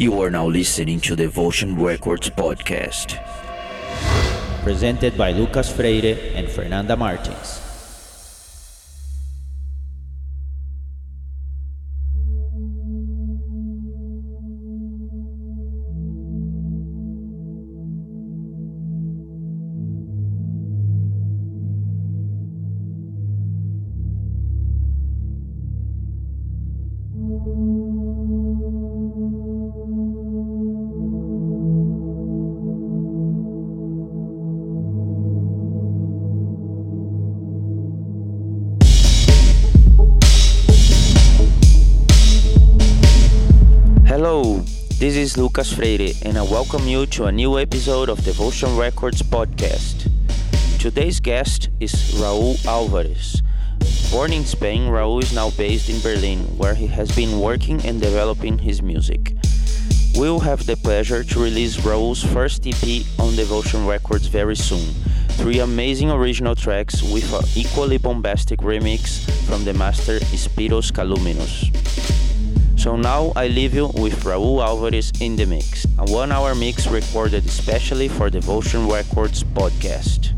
You are now listening to the Devotion Records podcast. Presented by Lucas Freire and Fernanda Martins. Freire, and I welcome you to a new episode of Devotion Records podcast. Today's guest is Raul Alvarez. Born in Spain, Raul is now based in Berlin, where he has been working and developing his music. We will have the pleasure to release Raul's first EP on Devotion Records very soon. Three amazing original tracks with an equally bombastic remix from the master Spiros Kaluminos. So now I leave you with Raul Alvarez in the mix, a one hour mix recorded especially for the Devotion Records podcast.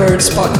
Devotion Records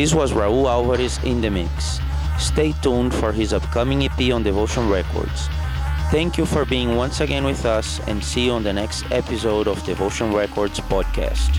This was Raul Alvarez in the mix. Stay tuned for his upcoming EP on Devotion Records. Thank you for being once again with us and see you on the next episode of Devotion Records podcast.